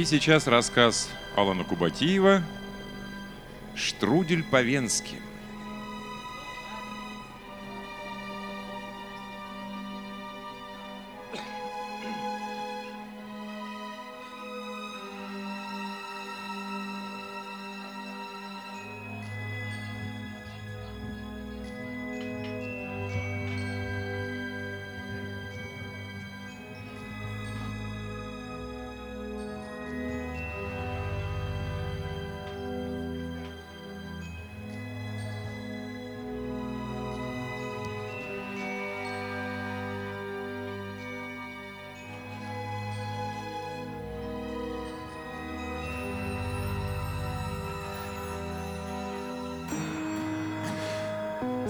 И сейчас рассказ Алана Кубатиева «Штрудель по-венски».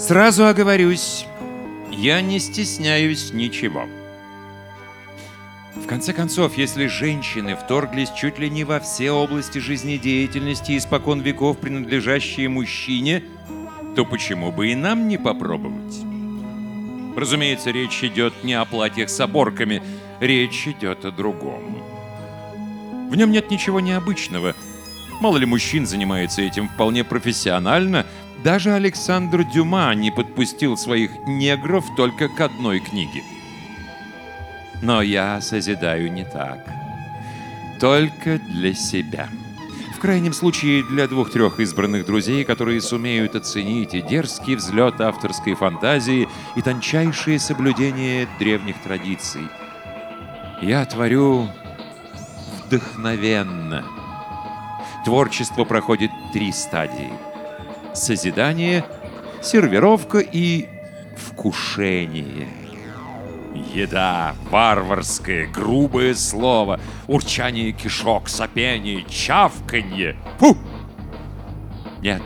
Сразу оговорюсь, я не стесняюсь ничего. В конце концов, если женщины вторглись чуть ли не во все области жизнедеятельности, испокон веков принадлежащие мужчине, то почему бы и нам не попробовать? Разумеется, речь идет не о платьях с оборками, речь идет о другом. В нем нет ничего необычного. Мало ли мужчин занимается этим вполне профессионально – даже Александр Дюма не подпустил своих негров только к одной книге. Но я созидаю не так. Только для себя. В крайнем случае для двух-трех избранных друзей, которые сумеют оценить и дерзкий взлет авторской фантазии, и тончайшее соблюдение древних традиций. Я творю вдохновенно. Творчество проходит три стадии – созидание, сервировка и вкушение. Еда, варварское, грубое слово, урчание кишок, сопение, чавканье. Фу! Нет.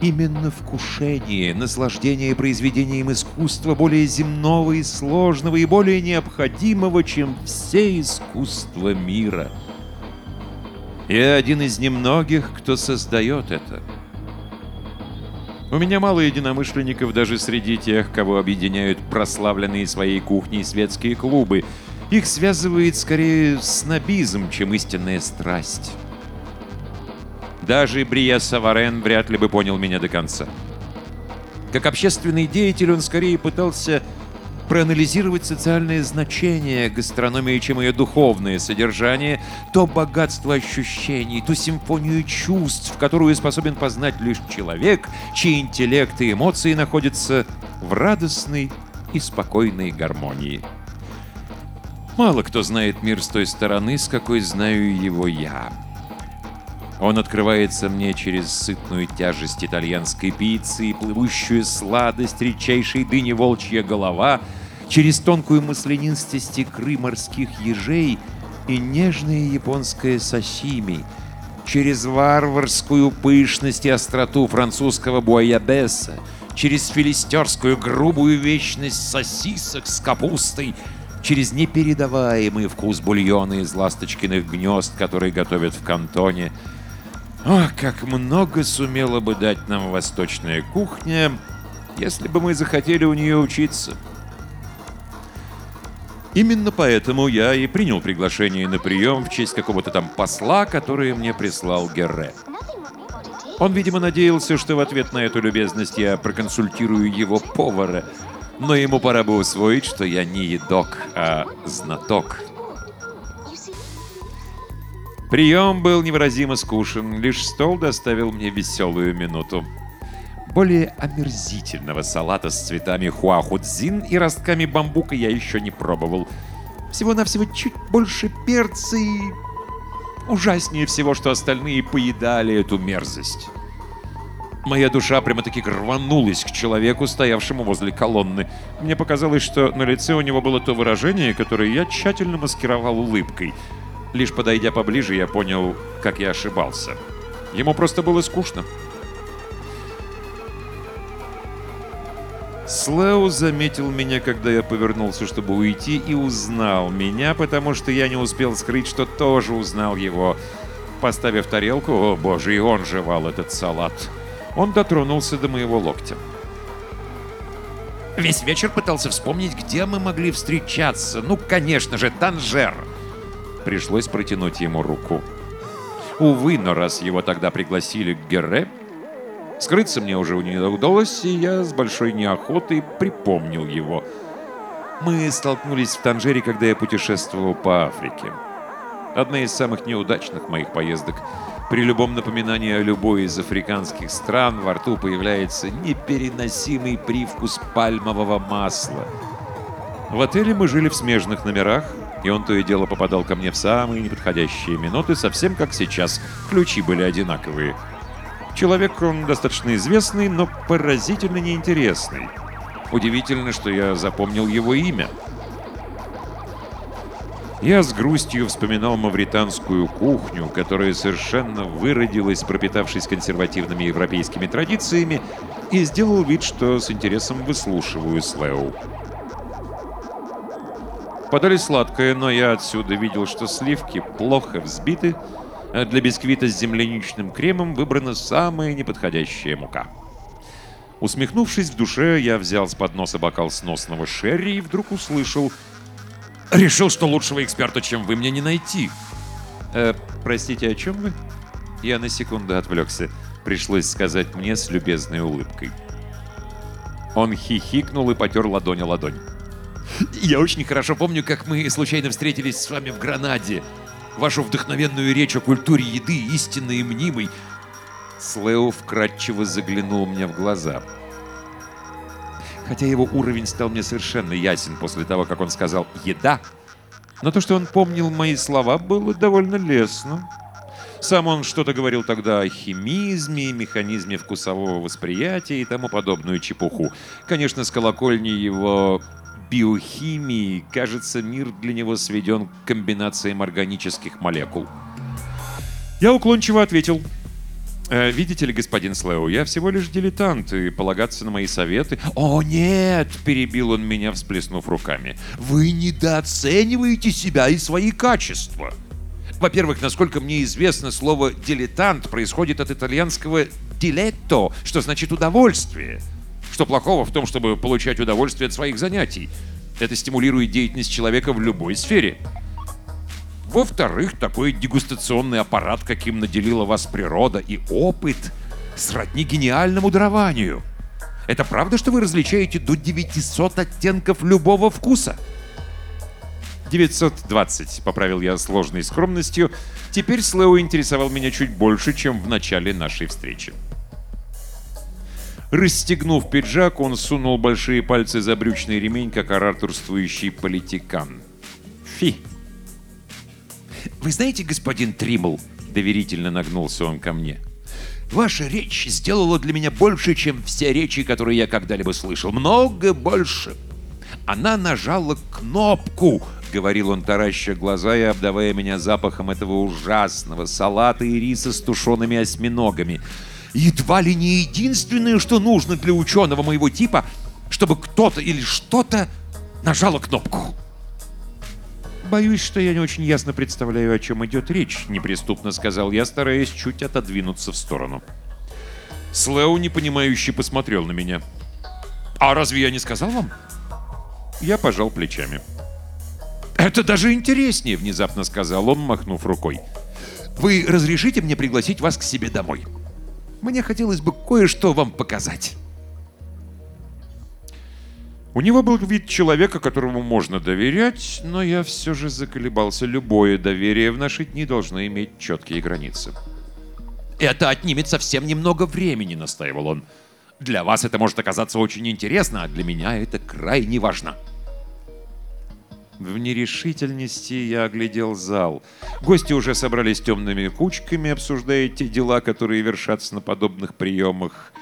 Именно вкушение, наслаждение произведением искусства более земного и сложного и более необходимого, чем все искусства мира. Я один из немногих, кто создает это — у меня мало единомышленников даже среди тех, кого объединяют прославленные своей кухней светские клубы. Их связывает скорее снобизм, чем истинная страсть. Даже Брия Саварен вряд ли бы понял меня до конца. Как общественный деятель он скорее пытался проанализировать социальное значение гастрономии, чем ее духовное содержание, то богатство ощущений, ту симфонию чувств, которую способен познать лишь человек, чьи интеллект и эмоции находятся в радостной и спокойной гармонии. Мало кто знает мир с той стороны, с какой знаю его я. Он открывается мне через сытную тяжесть итальянской пиццы и плывущую сладость редчайшей дыни волчья голова — через тонкую маслянистость икры морских ежей и нежное японское сашими, через варварскую пышность и остроту французского буайабеса, через филистерскую грубую вечность сосисок с капустой, через непередаваемый вкус бульона из ласточкиных гнезд, которые готовят в кантоне. О, как много сумела бы дать нам восточная кухня, если бы мы захотели у нее учиться. Именно поэтому я и принял приглашение на прием в честь какого-то там посла, который мне прислал Герре. Он, видимо, надеялся, что в ответ на эту любезность я проконсультирую его повара, но ему пора бы усвоить, что я не едок, а знаток. Прием был невыразимо скучен, лишь стол доставил мне веселую минуту. Более омерзительного салата с цветами хуахудзин и ростками бамбука я еще не пробовал. Всего-навсего чуть больше перца и... Ужаснее всего, что остальные поедали эту мерзость. Моя душа прямо-таки рванулась к человеку, стоявшему возле колонны. Мне показалось, что на лице у него было то выражение, которое я тщательно маскировал улыбкой. Лишь подойдя поближе, я понял, как я ошибался. Ему просто было скучно. Слэу заметил меня, когда я повернулся, чтобы уйти, и узнал меня, потому что я не успел скрыть, что тоже узнал его. Поставив тарелку, о боже, и он жевал этот салат. Он дотронулся до моего локтя. Весь вечер пытался вспомнить, где мы могли встречаться. Ну, конечно же, Танжер. Пришлось протянуть ему руку. Увы, но раз его тогда пригласили к Герре, скрыться мне уже не удалось, и я с большой неохотой припомнил его. Мы столкнулись в Танжере, когда я путешествовал по Африке. Одна из самых неудачных моих поездок. При любом напоминании о любой из африканских стран во рту появляется непереносимый привкус пальмового масла. В отеле мы жили в смежных номерах, и он то и дело попадал ко мне в самые неподходящие минуты, совсем как сейчас. Ключи были одинаковые. Человек он достаточно известный, но поразительно неинтересный. Удивительно, что я запомнил его имя — я с грустью вспоминал мавританскую кухню, которая совершенно выродилась, пропитавшись консервативными европейскими традициями, и сделал вид, что с интересом выслушиваю Слэу. Подали сладкое, но я отсюда видел, что сливки плохо взбиты, для бисквита с земляничным кремом выбрана самая неподходящая мука. Усмехнувшись в душе, я взял с подноса бокал сносного шерри и вдруг услышал — Решил, что лучшего эксперта, чем вы, мне не найти. Э, простите, о чем вы? Я на секунду отвлекся. Пришлось сказать мне с любезной улыбкой. Он хихикнул и потер ладонь о ладонь. «Я очень хорошо помню, как мы случайно встретились с вами в Гранаде. Вашу вдохновенную речь о культуре еды, истинной и мнимой». Слео вкратчиво заглянул мне в глаза – хотя его уровень стал мне совершенно ясен после того, как он сказал «еда». Но то, что он помнил мои слова, было довольно лестно. Сам он что-то говорил тогда о химизме, механизме вкусового восприятия и тому подобную чепуху. Конечно, с колокольни его биохимии, кажется, мир для него сведен к комбинациям органических молекул. Я уклончиво ответил – Э, видите ли, господин Слэу, я всего лишь дилетант, и полагаться на мои советы... О, нет! Перебил он меня, всплеснув руками. Вы недооцениваете себя и свои качества. Во-первых, насколько мне известно, слово «дилетант» происходит от итальянского «diletto», что значит «удовольствие». Что плохого в том, чтобы получать удовольствие от своих занятий? Это стимулирует деятельность человека в любой сфере. Во-вторых, такой дегустационный аппарат, каким наделила вас природа, и опыт сродни гениальному дарованию. Это правда, что вы различаете до 900 оттенков любого вкуса? 920, поправил я сложной скромностью. Теперь Слэу интересовал меня чуть больше, чем в начале нашей встречи. Расстегнув пиджак, он сунул большие пальцы за брючный ремень, как ораторствующий политикан. Фи! «Вы знаете, господин Тримл?» — доверительно нагнулся он ко мне. «Ваша речь сделала для меня больше, чем все речи, которые я когда-либо слышал. Много больше. Она нажала кнопку!» — говорил он, тараща глаза и обдавая меня запахом этого ужасного салата и риса с тушеными осьминогами. «Едва ли не единственное, что нужно для ученого моего типа, чтобы кто-то или что-то нажало кнопку». «Боюсь, что я не очень ясно представляю, о чем идет речь», — неприступно сказал я, стараясь чуть отодвинуться в сторону. Слэу непонимающе посмотрел на меня. «А разве я не сказал вам?» Я пожал плечами. «Это даже интереснее», — внезапно сказал он, махнув рукой. «Вы разрешите мне пригласить вас к себе домой? Мне хотелось бы кое-что вам показать». У него был вид человека, которому можно доверять, но я все же заколебался. Любое доверие в наши дни должно иметь четкие границы. «Это отнимет совсем немного времени», — настаивал он. «Для вас это может оказаться очень интересно, а для меня это крайне важно». В нерешительности я оглядел зал. Гости уже собрались темными кучками, обсуждая те дела, которые вершатся на подобных приемах.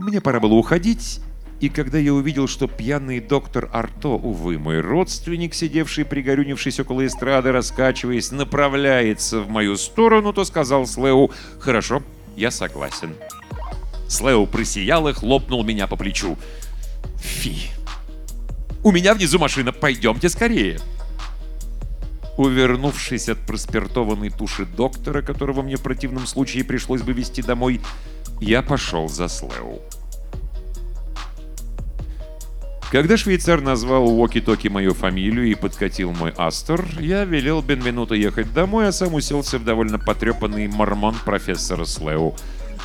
Мне пора было уходить, и когда я увидел, что пьяный доктор Арто, увы, мой родственник, сидевший пригорюнившись около эстрады, раскачиваясь, направляется в мою сторону, то сказал Слеу «Хорошо, я согласен». Слеу просиял и хлопнул меня по плечу. «Фи! У меня внизу машина, пойдемте скорее!» Увернувшись от проспиртованной туши доктора, которого мне в противном случае пришлось бы вести домой, я пошел за Слеу. Когда швейцар назвал Уоки-Токи мою фамилию и подкатил мой Астор, я велел Бенвенуту ехать домой, а сам уселся в довольно потрепанный мормон профессора Слеу.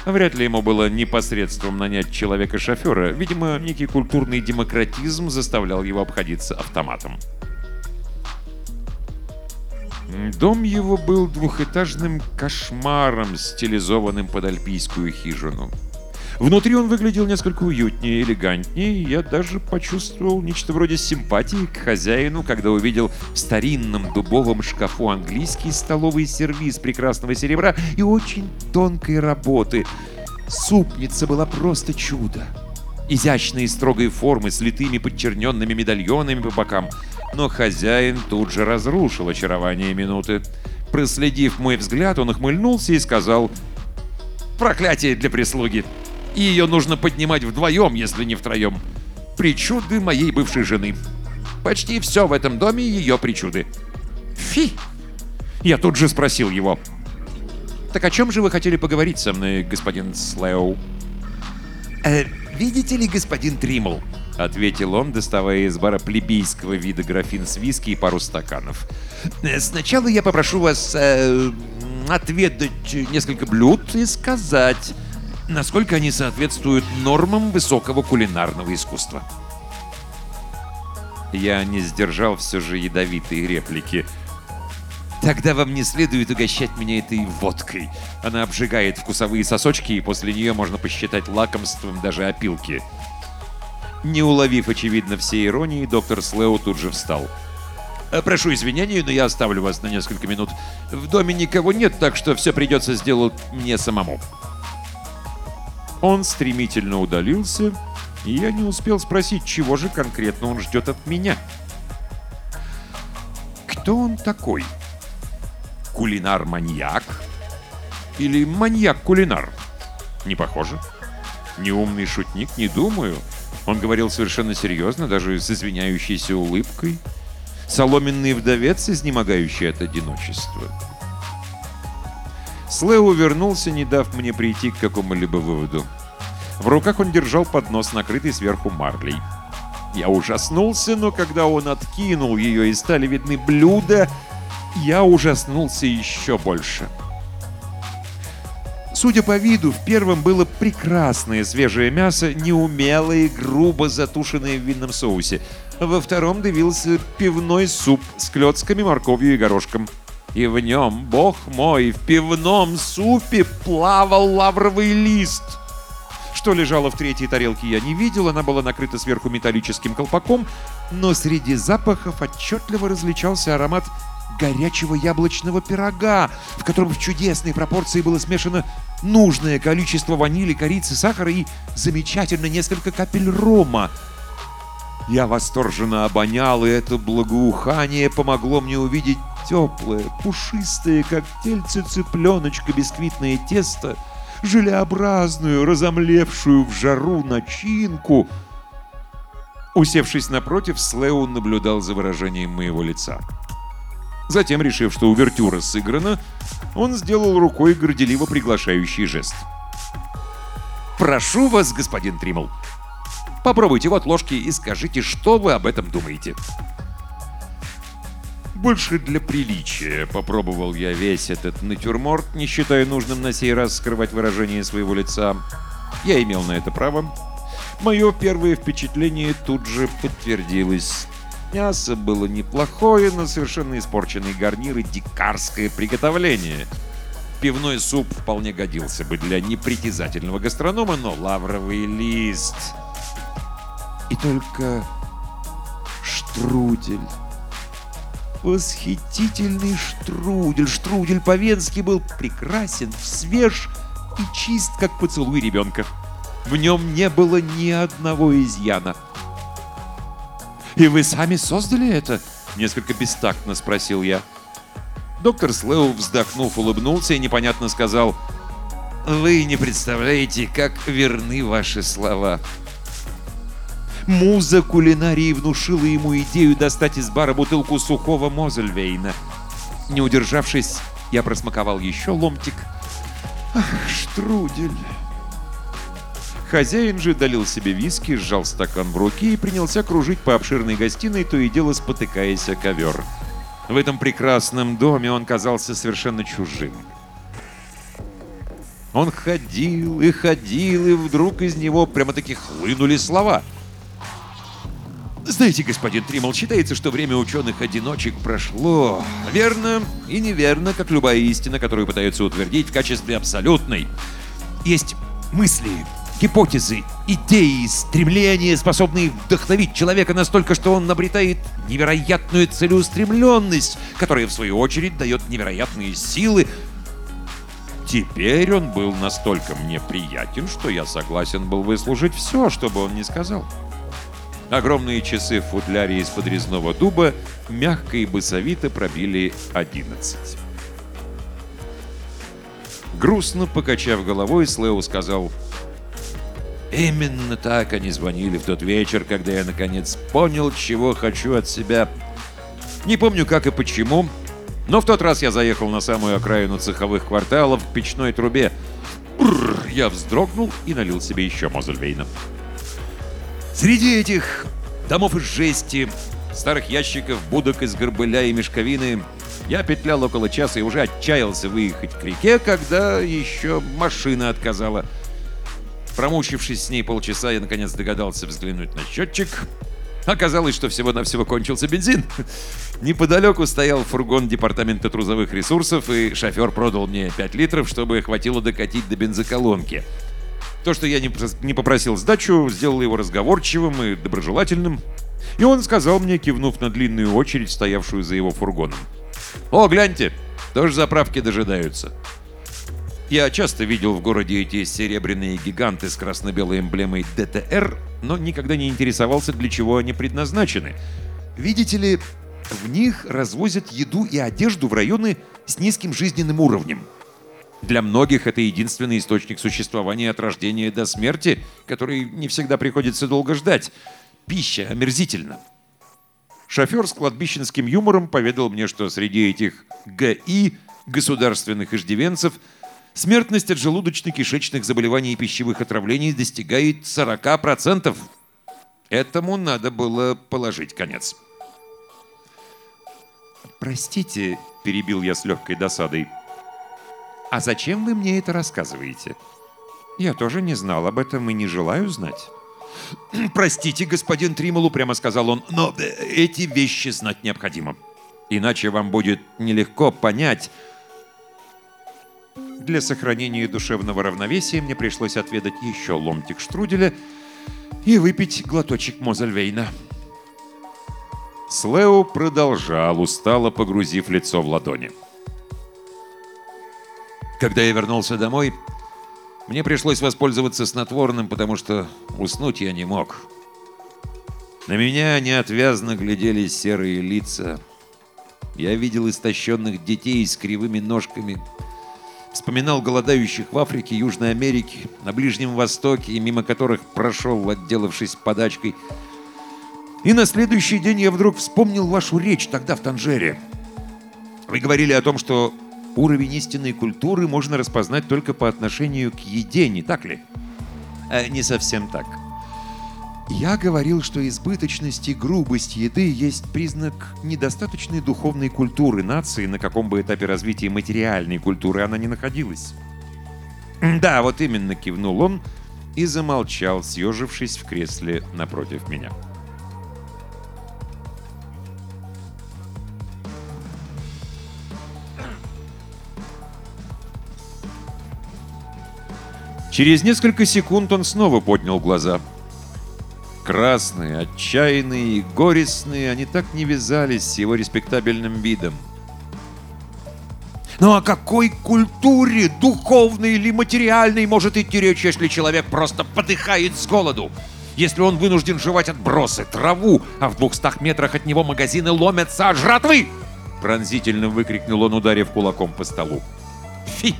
Вряд ли ему было непосредством нанять человека-шофера. Видимо, некий культурный демократизм заставлял его обходиться автоматом. Дом его был двухэтажным кошмаром, стилизованным под альпийскую хижину. Внутри он выглядел несколько уютнее, элегантнее, я даже почувствовал нечто вроде симпатии к хозяину, когда увидел в старинном дубовом шкафу английский столовый сервиз прекрасного серебра и очень тонкой работы. Супница была просто чудо. Изящные строгой формы с литыми подчерненными медальонами по бокам. Но хозяин тут же разрушил очарование минуты. Проследив мой взгляд, он ухмыльнулся и сказал «Проклятие для прислуги! И ее нужно поднимать вдвоем, если не втроем. Причуды моей бывшей жены. Почти все в этом доме ее причуды. Фи! Я тут же спросил его. «Так о чем же вы хотели поговорить со мной, господин Слэу?» «Э, «Видите ли, господин Тримл?» — ответил он, доставая из бара плебейского вида графин с виски и пару стаканов. «Э, «Сначала я попрошу вас э, отведать несколько блюд и сказать, насколько они соответствуют нормам высокого кулинарного искусства». Я не сдержал все же ядовитые реплики. «Тогда вам не следует угощать меня этой водкой. Она обжигает вкусовые сосочки, и после нее можно посчитать лакомством даже опилки». Не уловив, очевидно, все иронии, доктор Слео тут же встал. «Э, «Прошу извинения, но я оставлю вас на несколько минут. В доме никого нет, так что все придется сделать мне самому». Он стремительно удалился, и я не успел спросить, чего же конкретно он ждет от меня. Кто он такой? Кулинар-маньяк? Или маньяк-кулинар? Не похоже. Неумный шутник, не думаю. Он говорил совершенно серьезно, даже с извиняющейся улыбкой. Соломенный вдовец, изнемогающий от одиночества. Слэу вернулся, не дав мне прийти к какому-либо выводу. В руках он держал поднос, накрытый сверху марлей. Я ужаснулся, но когда он откинул ее и стали видны блюда, я ужаснулся еще больше. Судя по виду, в первом было прекрасное свежее мясо, неумелое и грубо затушенное в винном соусе. Во втором дивился пивной суп с клетками, морковью и горошком. И в нем, бог мой, в пивном супе плавал лавровый лист. Что лежало в третьей тарелке, я не видел, она была накрыта сверху металлическим колпаком, но среди запахов отчетливо различался аромат горячего яблочного пирога, в котором в чудесной пропорции было смешано нужное количество ванили, корицы, сахара и замечательно несколько капель рома. Я восторженно обонял, и это благоухание помогло мне увидеть теплое, пушистое, как тельце цыпленочка, бисквитное тесто, желеобразную, разомлевшую в жару начинку. Усевшись напротив, Слеу наблюдал за выражением моего лица. Затем, решив, что увертюра сыграна, он сделал рукой горделиво приглашающий жест. «Прошу вас, господин Тримл, попробуйте вот ложки и скажите, что вы об этом думаете». Больше для приличия попробовал я весь этот натюрморт, не считая нужным на сей раз скрывать выражение своего лица. Я имел на это право. Мое первое впечатление тут же подтвердилось. Мясо было неплохое, но совершенно испорченный гарнир и дикарское приготовление. Пивной суп вполне годился бы для непритязательного гастронома, но лавровый лист... И только штрудель. Восхитительный штрудель. Штрудель по-венски был прекрасен, свеж и чист, как поцелуй ребенка. В нем не было ни одного изъяна. «И вы сами создали это?» — несколько бестактно спросил я. Доктор Слэу, вздохнув, улыбнулся и непонятно сказал, «Вы не представляете, как верны ваши слова». Муза кулинарии внушила ему идею достать из бара бутылку сухого Мозельвейна. Не удержавшись, я просмаковал еще ломтик. Ах, штрудель! Хозяин же долил себе виски, сжал стакан в руки и принялся кружить по обширной гостиной, то и дело спотыкаясь о ковер. В этом прекрасном доме он казался совершенно чужим. Он ходил и ходил, и вдруг из него прямо-таки хлынули слова. Знаете, господин Триммел, считается, что время ученых-одиночек прошло. Верно и неверно, как любая истина, которую пытаются утвердить в качестве абсолютной. Есть мысли, гипотезы, идеи, стремления, способные вдохновить человека настолько, что он обретает невероятную целеустремленность, которая, в свою очередь, дает невероятные силы. Теперь он был настолько мне приятен, что я согласен был выслушать все, что бы он ни сказал. Огромные часы в футляре из подрезного дуба мягко и басовито пробили одиннадцать. Грустно покачав головой, Слео сказал Именно так они звонили в тот вечер, когда я наконец понял, чего хочу от себя. Не помню как и почему, но в тот раз я заехал на самую окраину цеховых кварталов в печной трубе. Бррр, я вздрогнул и налил себе еще Мозельвейна. Среди этих домов из жести, старых ящиков, будок из горбыля и мешковины я петлял около часа и уже отчаялся выехать к реке, когда еще машина отказала. Промучившись с ней полчаса, я наконец догадался взглянуть на счетчик. Оказалось, что всего-навсего кончился бензин. Неподалеку стоял фургон департамента трузовых ресурсов, и шофер продал мне 5 литров, чтобы хватило докатить до бензоколонки. То, что я не попросил сдачу, сделало его разговорчивым и доброжелательным. И он сказал мне, кивнув на длинную очередь, стоявшую за его фургоном. «О, гляньте, тоже заправки дожидаются». Я часто видел в городе эти серебряные гиганты с красно-белой эмблемой ДТР, но никогда не интересовался, для чего они предназначены. Видите ли, в них развозят еду и одежду в районы с низким жизненным уровнем. Для многих это единственный источник существования от рождения до смерти, который не всегда приходится долго ждать. Пища омерзительна. Шофер с кладбищенским юмором поведал мне, что среди этих ГИ, государственных иждивенцев, Смертность от желудочно-кишечных заболеваний и пищевых отравлений достигает 40%. Этому надо было положить конец. «Простите», — перебил я с легкой досадой, — «а зачем вы мне это рассказываете? Я тоже не знал об этом и не желаю знать». «Простите, господин Трималу», — прямо сказал он, — «но эти вещи знать необходимо. Иначе вам будет нелегко понять, для сохранения душевного равновесия мне пришлось отведать еще ломтик штруделя и выпить глоточек Мозельвейна. Слео продолжал, устало погрузив лицо в ладони. Когда я вернулся домой, мне пришлось воспользоваться снотворным, потому что уснуть я не мог. На меня неотвязно глядели серые лица. Я видел истощенных детей с кривыми ножками, Вспоминал голодающих в Африке, Южной Америке, на Ближнем Востоке, мимо которых прошел, отделавшись подачкой. И на следующий день я вдруг вспомнил вашу речь тогда в Танжере. Вы говорили о том, что уровень истинной культуры можно распознать только по отношению к еде, не так ли? А не совсем так. Я говорил, что избыточность и грубость еды есть признак недостаточной духовной культуры нации, на каком бы этапе развития материальной культуры она ни находилась. «Да, вот именно», — кивнул он и замолчал, съежившись в кресле напротив меня. Через несколько секунд он снова поднял глаза — Красные, отчаянные и горестные, они так не вязались с его респектабельным видом. Ну о какой культуре, духовной или материальной, может идти речь, если человек просто подыхает с голоду? Если он вынужден жевать отбросы, траву, а в двухстах метрах от него магазины ломятся от жратвы? Пронзительно выкрикнул он, ударив кулаком по столу. Фи!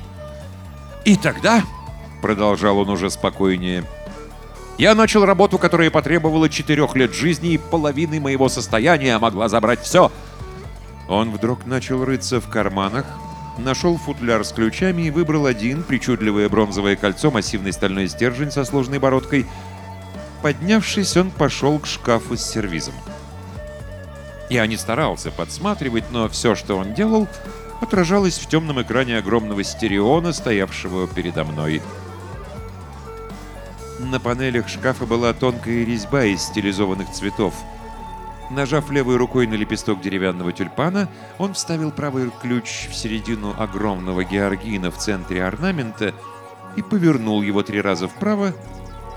И тогда, продолжал он уже спокойнее, — я начал работу, которая потребовала четырех лет жизни и половины моего состояния, а могла забрать все. Он вдруг начал рыться в карманах, нашел футляр с ключами и выбрал один, причудливое бронзовое кольцо, массивный стальной стержень со сложной бородкой. Поднявшись, он пошел к шкафу с сервизом. Я не старался подсматривать, но все, что он делал, отражалось в темном экране огромного стереона, стоявшего передо мной. На панелях шкафа была тонкая резьба из стилизованных цветов. Нажав левой рукой на лепесток деревянного тюльпана, он вставил правый ключ в середину огромного георгина в центре орнамента и повернул его три раза вправо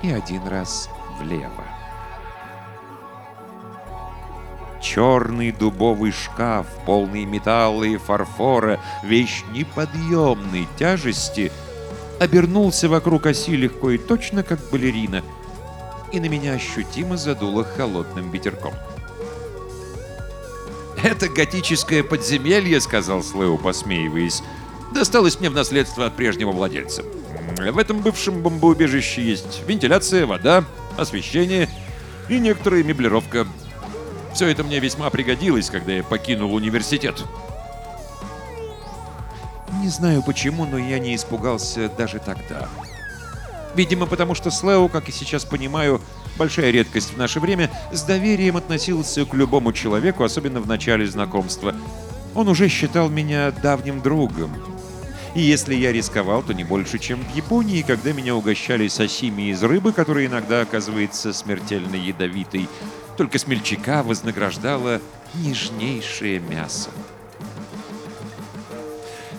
и один раз влево. Черный дубовый шкаф, полный металла и фарфора, вещь неподъемной тяжести, обернулся вокруг оси легко и точно, как балерина, и на меня ощутимо задуло холодным ветерком. «Это готическое подземелье», — сказал Слэу, посмеиваясь, — «досталось мне в наследство от прежнего владельца. В этом бывшем бомбоубежище есть вентиляция, вода, освещение и некоторая меблировка. Все это мне весьма пригодилось, когда я покинул университет. Не знаю почему, но я не испугался даже тогда. Видимо, потому что Слео, как и сейчас понимаю, большая редкость в наше время, с доверием относился к любому человеку, особенно в начале знакомства. Он уже считал меня давним другом. И если я рисковал, то не больше, чем в Японии, когда меня угощали сосими из рыбы, которая иногда оказывается смертельно ядовитой, только смельчака вознаграждало нежнейшее мясо.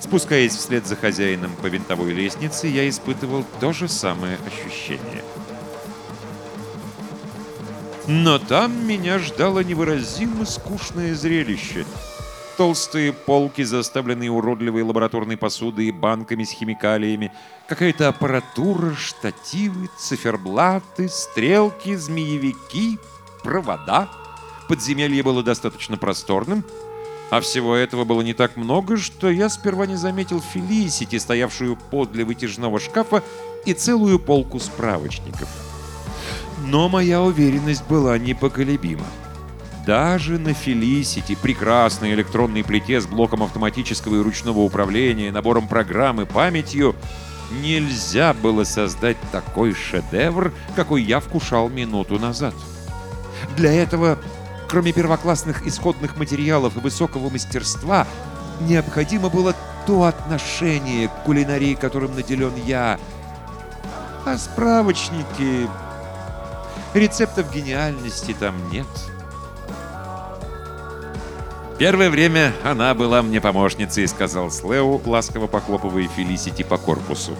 Спускаясь вслед за хозяином по винтовой лестнице, я испытывал то же самое ощущение. Но там меня ждало невыразимо скучное зрелище. Толстые полки, заставленные уродливой лабораторной посудой и банками с химикалиями, какая-то аппаратура, штативы, циферблаты, стрелки, змеевики — провода. Подземелье было достаточно просторным, а всего этого было не так много, что я сперва не заметил Фелисити, стоявшую подле вытяжного шкафа, и целую полку справочников. Но моя уверенность была непоколебима. Даже на Фелисити, прекрасной электронной плите с блоком автоматического и ручного управления, набором программ и памятью, нельзя было создать такой шедевр, какой я вкушал минуту назад. Для этого, кроме первоклассных исходных материалов и высокого мастерства, необходимо было то отношение к кулинарии, которым наделен я. А справочники... Рецептов гениальности там нет. Первое время она была мне помощницей, сказал Слеу, ласково похлопывая Фелисити по корпусу.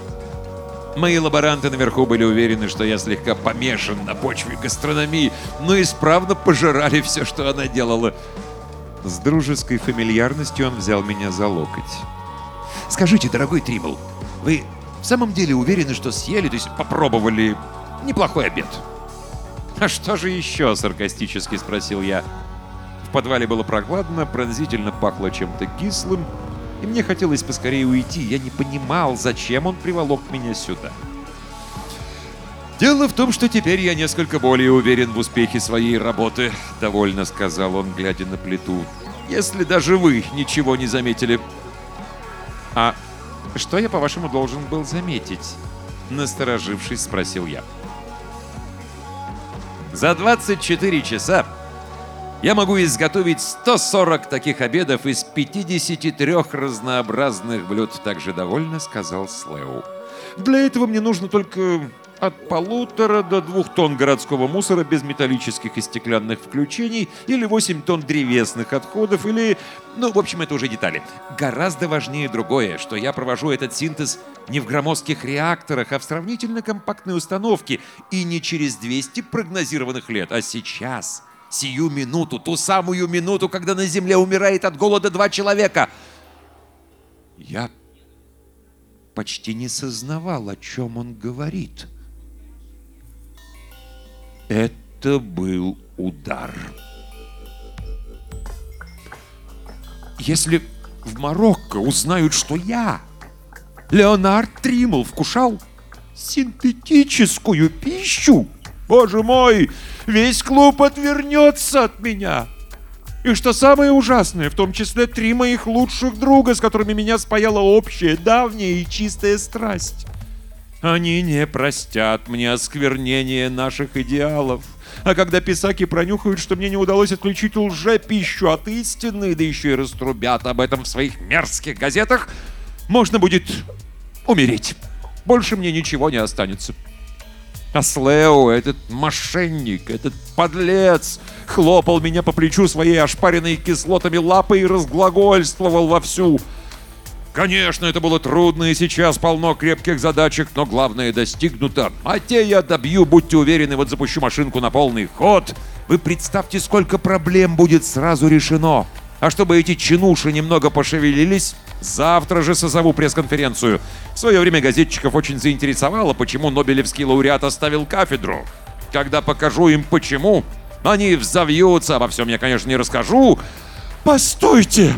Мои лаборанты наверху были уверены, что я слегка помешан на почве гастрономии, но исправно пожирали все, что она делала. С дружеской фамильярностью он взял меня за локоть. «Скажите, дорогой Трибл, вы в самом деле уверены, что съели, то есть попробовали неплохой обед?» «А что же еще?» — саркастически спросил я. В подвале было прохладно, пронзительно пахло чем-то кислым, и мне хотелось поскорее уйти. Я не понимал, зачем он приволок меня сюда. «Дело в том, что теперь я несколько более уверен в успехе своей работы», — довольно сказал он, глядя на плиту. «Если даже вы ничего не заметили». «А что я, по-вашему, должен был заметить?» Насторожившись, спросил я. «За 24 часа я могу изготовить 140 таких обедов из 53 разнообразных блюд, также довольно сказал Слеу. Для этого мне нужно только от полутора до двух тонн городского мусора без металлических и стеклянных включений, или 8 тонн древесных отходов, или... Ну, в общем, это уже детали. Гораздо важнее другое, что я провожу этот синтез не в громоздких реакторах, а в сравнительно компактной установке, и не через 200 прогнозированных лет, а сейчас, сию минуту, ту самую минуту, когда на земле умирает от голода два человека. Я почти не сознавал, о чем он говорит. Это был удар. Если в Марокко узнают, что я, Леонард Тримл, вкушал синтетическую пищу, боже мой, Весь клуб отвернется от меня. И что самое ужасное, в том числе три моих лучших друга, с которыми меня спаяла общая, давняя и чистая страсть. Они не простят мне осквернение наших идеалов. А когда писаки пронюхают, что мне не удалось отключить лже-пищу от истины, да еще и раструбят об этом в своих мерзких газетах, можно будет умереть. Больше мне ничего не останется. А Слео, этот мошенник, этот подлец, хлопал меня по плечу своей ошпаренной кислотами лапой и разглагольствовал вовсю. Конечно, это было трудно, и сейчас полно крепких задачек, но главное достигнуто. А те я добью, будьте уверены, вот запущу машинку на полный ход. Вы представьте, сколько проблем будет сразу решено. А чтобы эти чинуши немного пошевелились, завтра же созову пресс-конференцию. В свое время газетчиков очень заинтересовало, почему Нобелевский лауреат оставил кафедру. Когда покажу им почему, они взовьются, обо всем я, конечно, не расскажу. «Постойте!»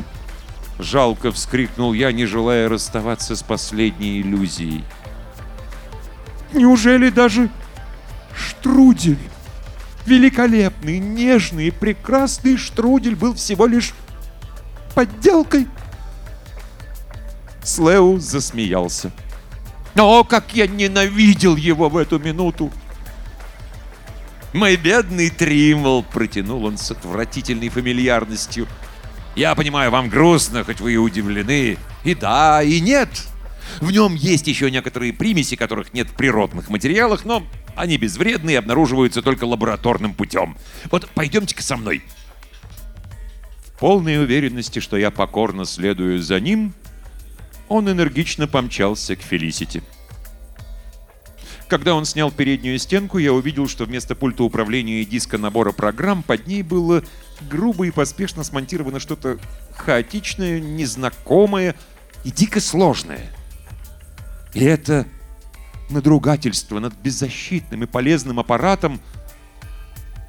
Жалко вскрикнул я, не желая расставаться с последней иллюзией. Неужели даже штрудель, великолепный, нежный и прекрасный штрудель был всего лишь подделкой? Слеу засмеялся. О, как я ненавидел его в эту минуту! «Мой бедный Тримвол!» — протянул он с отвратительной фамильярностью. «Я понимаю, вам грустно, хоть вы и удивлены. И да, и нет. В нем есть еще некоторые примеси, которых нет в природных материалах, но они безвредны и обнаруживаются только лабораторным путем. Вот пойдемте-ка со мной». Полной уверенности, что я покорно следую за ним, он энергично помчался к Фелисити. Когда он снял переднюю стенку, я увидел, что вместо пульта управления и диска набора программ под ней было грубо и поспешно смонтировано что-то хаотичное, незнакомое и дико сложное. И это надругательство над беззащитным и полезным аппаратом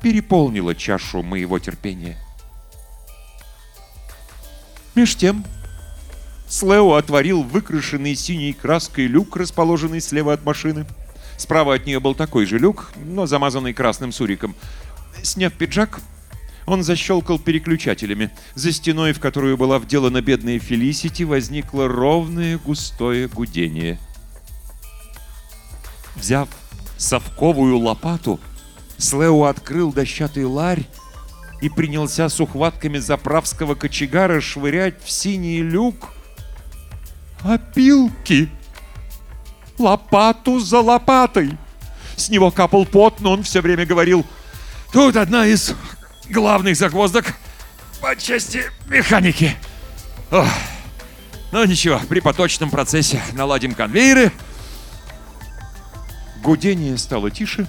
переполнило чашу моего терпения. Меж тем, Слео отворил выкрашенный синей краской люк, расположенный слева от машины — Справа от нее был такой же люк, но замазанный красным суриком. Сняв пиджак, он защелкал переключателями. За стеной, в которую была вделана бедная Фелисити, возникло ровное густое гудение. Взяв совковую лопату, Слеу открыл дощатый ларь и принялся с ухватками заправского кочегара швырять в синий люк опилки лопату за лопатой. С него капал пот, но он все время говорил, тут одна из главных загвоздок по части механики. Ох. Ну ничего, при поточном процессе наладим конвейеры. Гудение стало тише.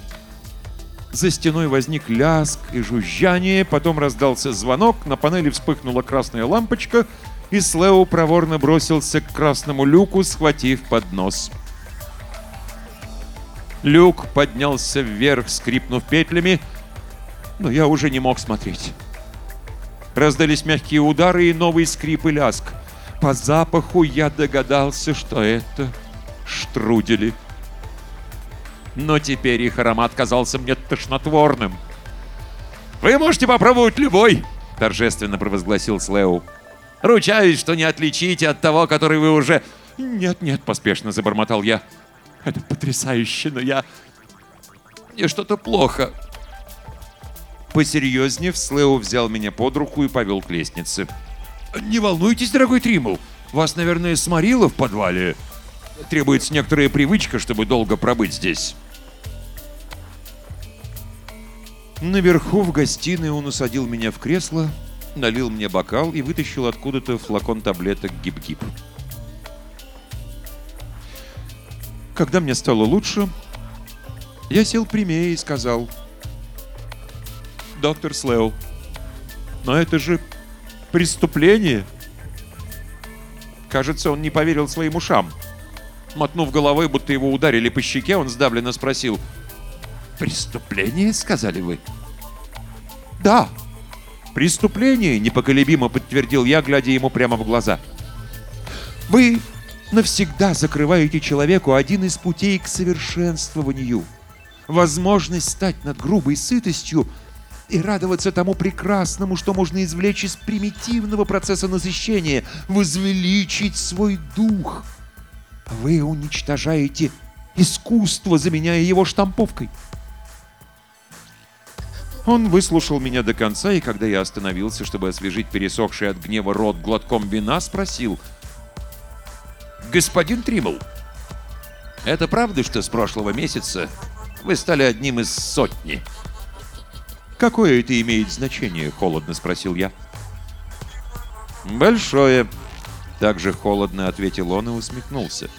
За стеной возник ляск и жужжание, потом раздался звонок, на панели вспыхнула красная лампочка, и Слео проворно бросился к красному люку, схватив поднос. нос. Люк поднялся вверх, скрипнув петлями, но я уже не мог смотреть. Раздались мягкие удары и новый скрип и ляск. По запаху я догадался, что это штрудели. Но теперь их аромат казался мне тошнотворным. «Вы можете попробовать любой!» — торжественно провозгласил Слеу. «Ручаюсь, что не отличите от того, который вы уже...» «Нет-нет», — поспешно забормотал я. Это потрясающе, но я... Мне что-то плохо. Посерьезнее, Слео взял меня под руку и повел к лестнице. «Не волнуйтесь, дорогой Тримл, вас, наверное, сморило в подвале. Требуется некоторая привычка, чтобы долго пробыть здесь». Наверху в гостиной он усадил меня в кресло, налил мне бокал и вытащил откуда-то флакон таблеток гиб-гиб. Когда мне стало лучше, я сел прямее и сказал, «Доктор Слео, но это же преступление!» Кажется, он не поверил своим ушам. Мотнув головой, будто его ударили по щеке, он сдавленно спросил, «Преступление, сказали вы?» «Да, преступление», — непоколебимо подтвердил я, глядя ему прямо в глаза. «Вы навсегда закрываете человеку один из путей к совершенствованию. Возможность стать над грубой сытостью и радоваться тому прекрасному, что можно извлечь из примитивного процесса насыщения, возвеличить свой дух. Вы уничтожаете искусство, заменяя его штамповкой. Он выслушал меня до конца, и когда я остановился, чтобы освежить пересохший от гнева рот глотком вина, спросил. «Господин Тримл, это правда, что с прошлого месяца вы стали одним из сотни?» «Какое это имеет значение?» — холодно спросил я. «Большое», — также холодно ответил он и усмехнулся.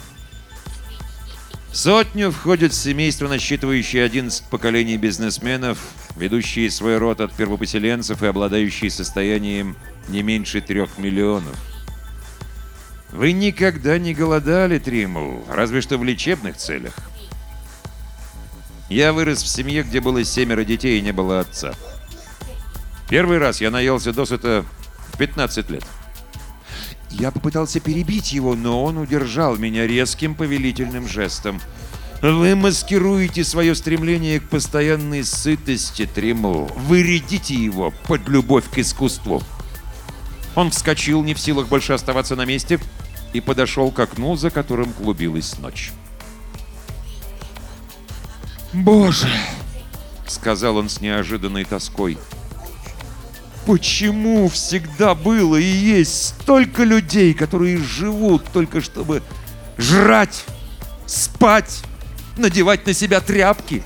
В сотню входит семейство, насчитывающее 11 поколений бизнесменов, ведущие свой род от первопоселенцев и обладающие состоянием не меньше трех миллионов. Вы никогда не голодали, Тримл, разве что в лечебных целях. Я вырос в семье, где было семеро детей и не было отца. Первый раз я наелся досыта в 15 лет. Я попытался перебить его, но он удержал меня резким повелительным жестом. Вы маскируете свое стремление к постоянной сытости, Тримл. Вы редите его под любовь к искусству. Он вскочил, не в силах больше оставаться на месте, и подошел к окну, за которым клубилась ночь. «Боже!» — сказал он с неожиданной тоской — Почему всегда было и есть столько людей, которые живут только чтобы жрать, спать, надевать на себя тряпки?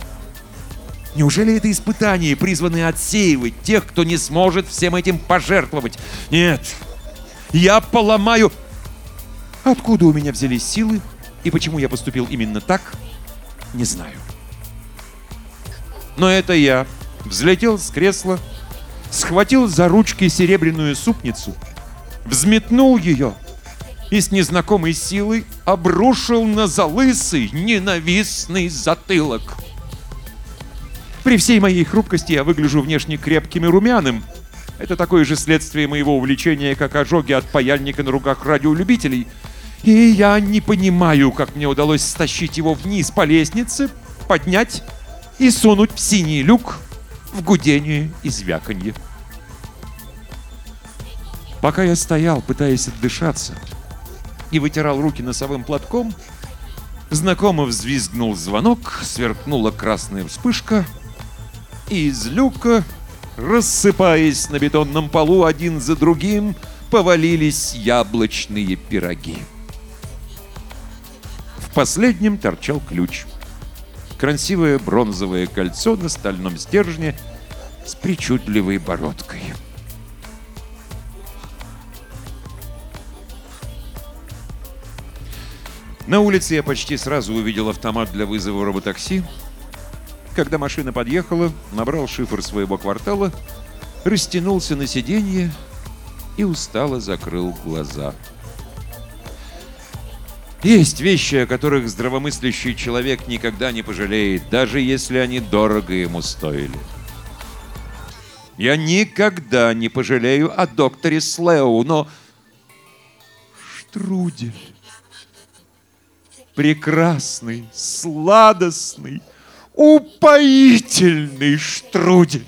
Неужели это испытание, призванное отсеивать тех, кто не сможет всем этим пожертвовать? Нет, я поломаю... Откуда у меня взялись силы и почему я поступил именно так, не знаю. Но это я взлетел с кресла, схватил за ручки серебряную супницу, взметнул ее и с незнакомой силой обрушил на залысый ненавистный затылок. При всей моей хрупкости я выгляжу внешне крепким и румяным. Это такое же следствие моего увлечения, как ожоги от паяльника на руках радиолюбителей. И я не понимаю, как мне удалось стащить его вниз по лестнице, поднять и сунуть в синий люк в гудение и звяканье. Пока я стоял, пытаясь отдышаться, и вытирал руки носовым платком, знакомо взвизгнул звонок, сверкнула красная вспышка, и из люка, рассыпаясь на бетонном полу один за другим, повалились яблочные пироги. В последнем торчал ключ — красивое бронзовое кольцо на стальном стержне с причудливой бородкой. На улице я почти сразу увидел автомат для вызова роботакси. Когда машина подъехала, набрал шифр своего квартала, растянулся на сиденье и устало закрыл глаза. Есть вещи, о которых здравомыслящий человек никогда не пожалеет, даже если они дорого ему стоили. Я никогда не пожалею о докторе Слеу, но... Штрудель. Прекрасный, сладостный, упоительный штрудель.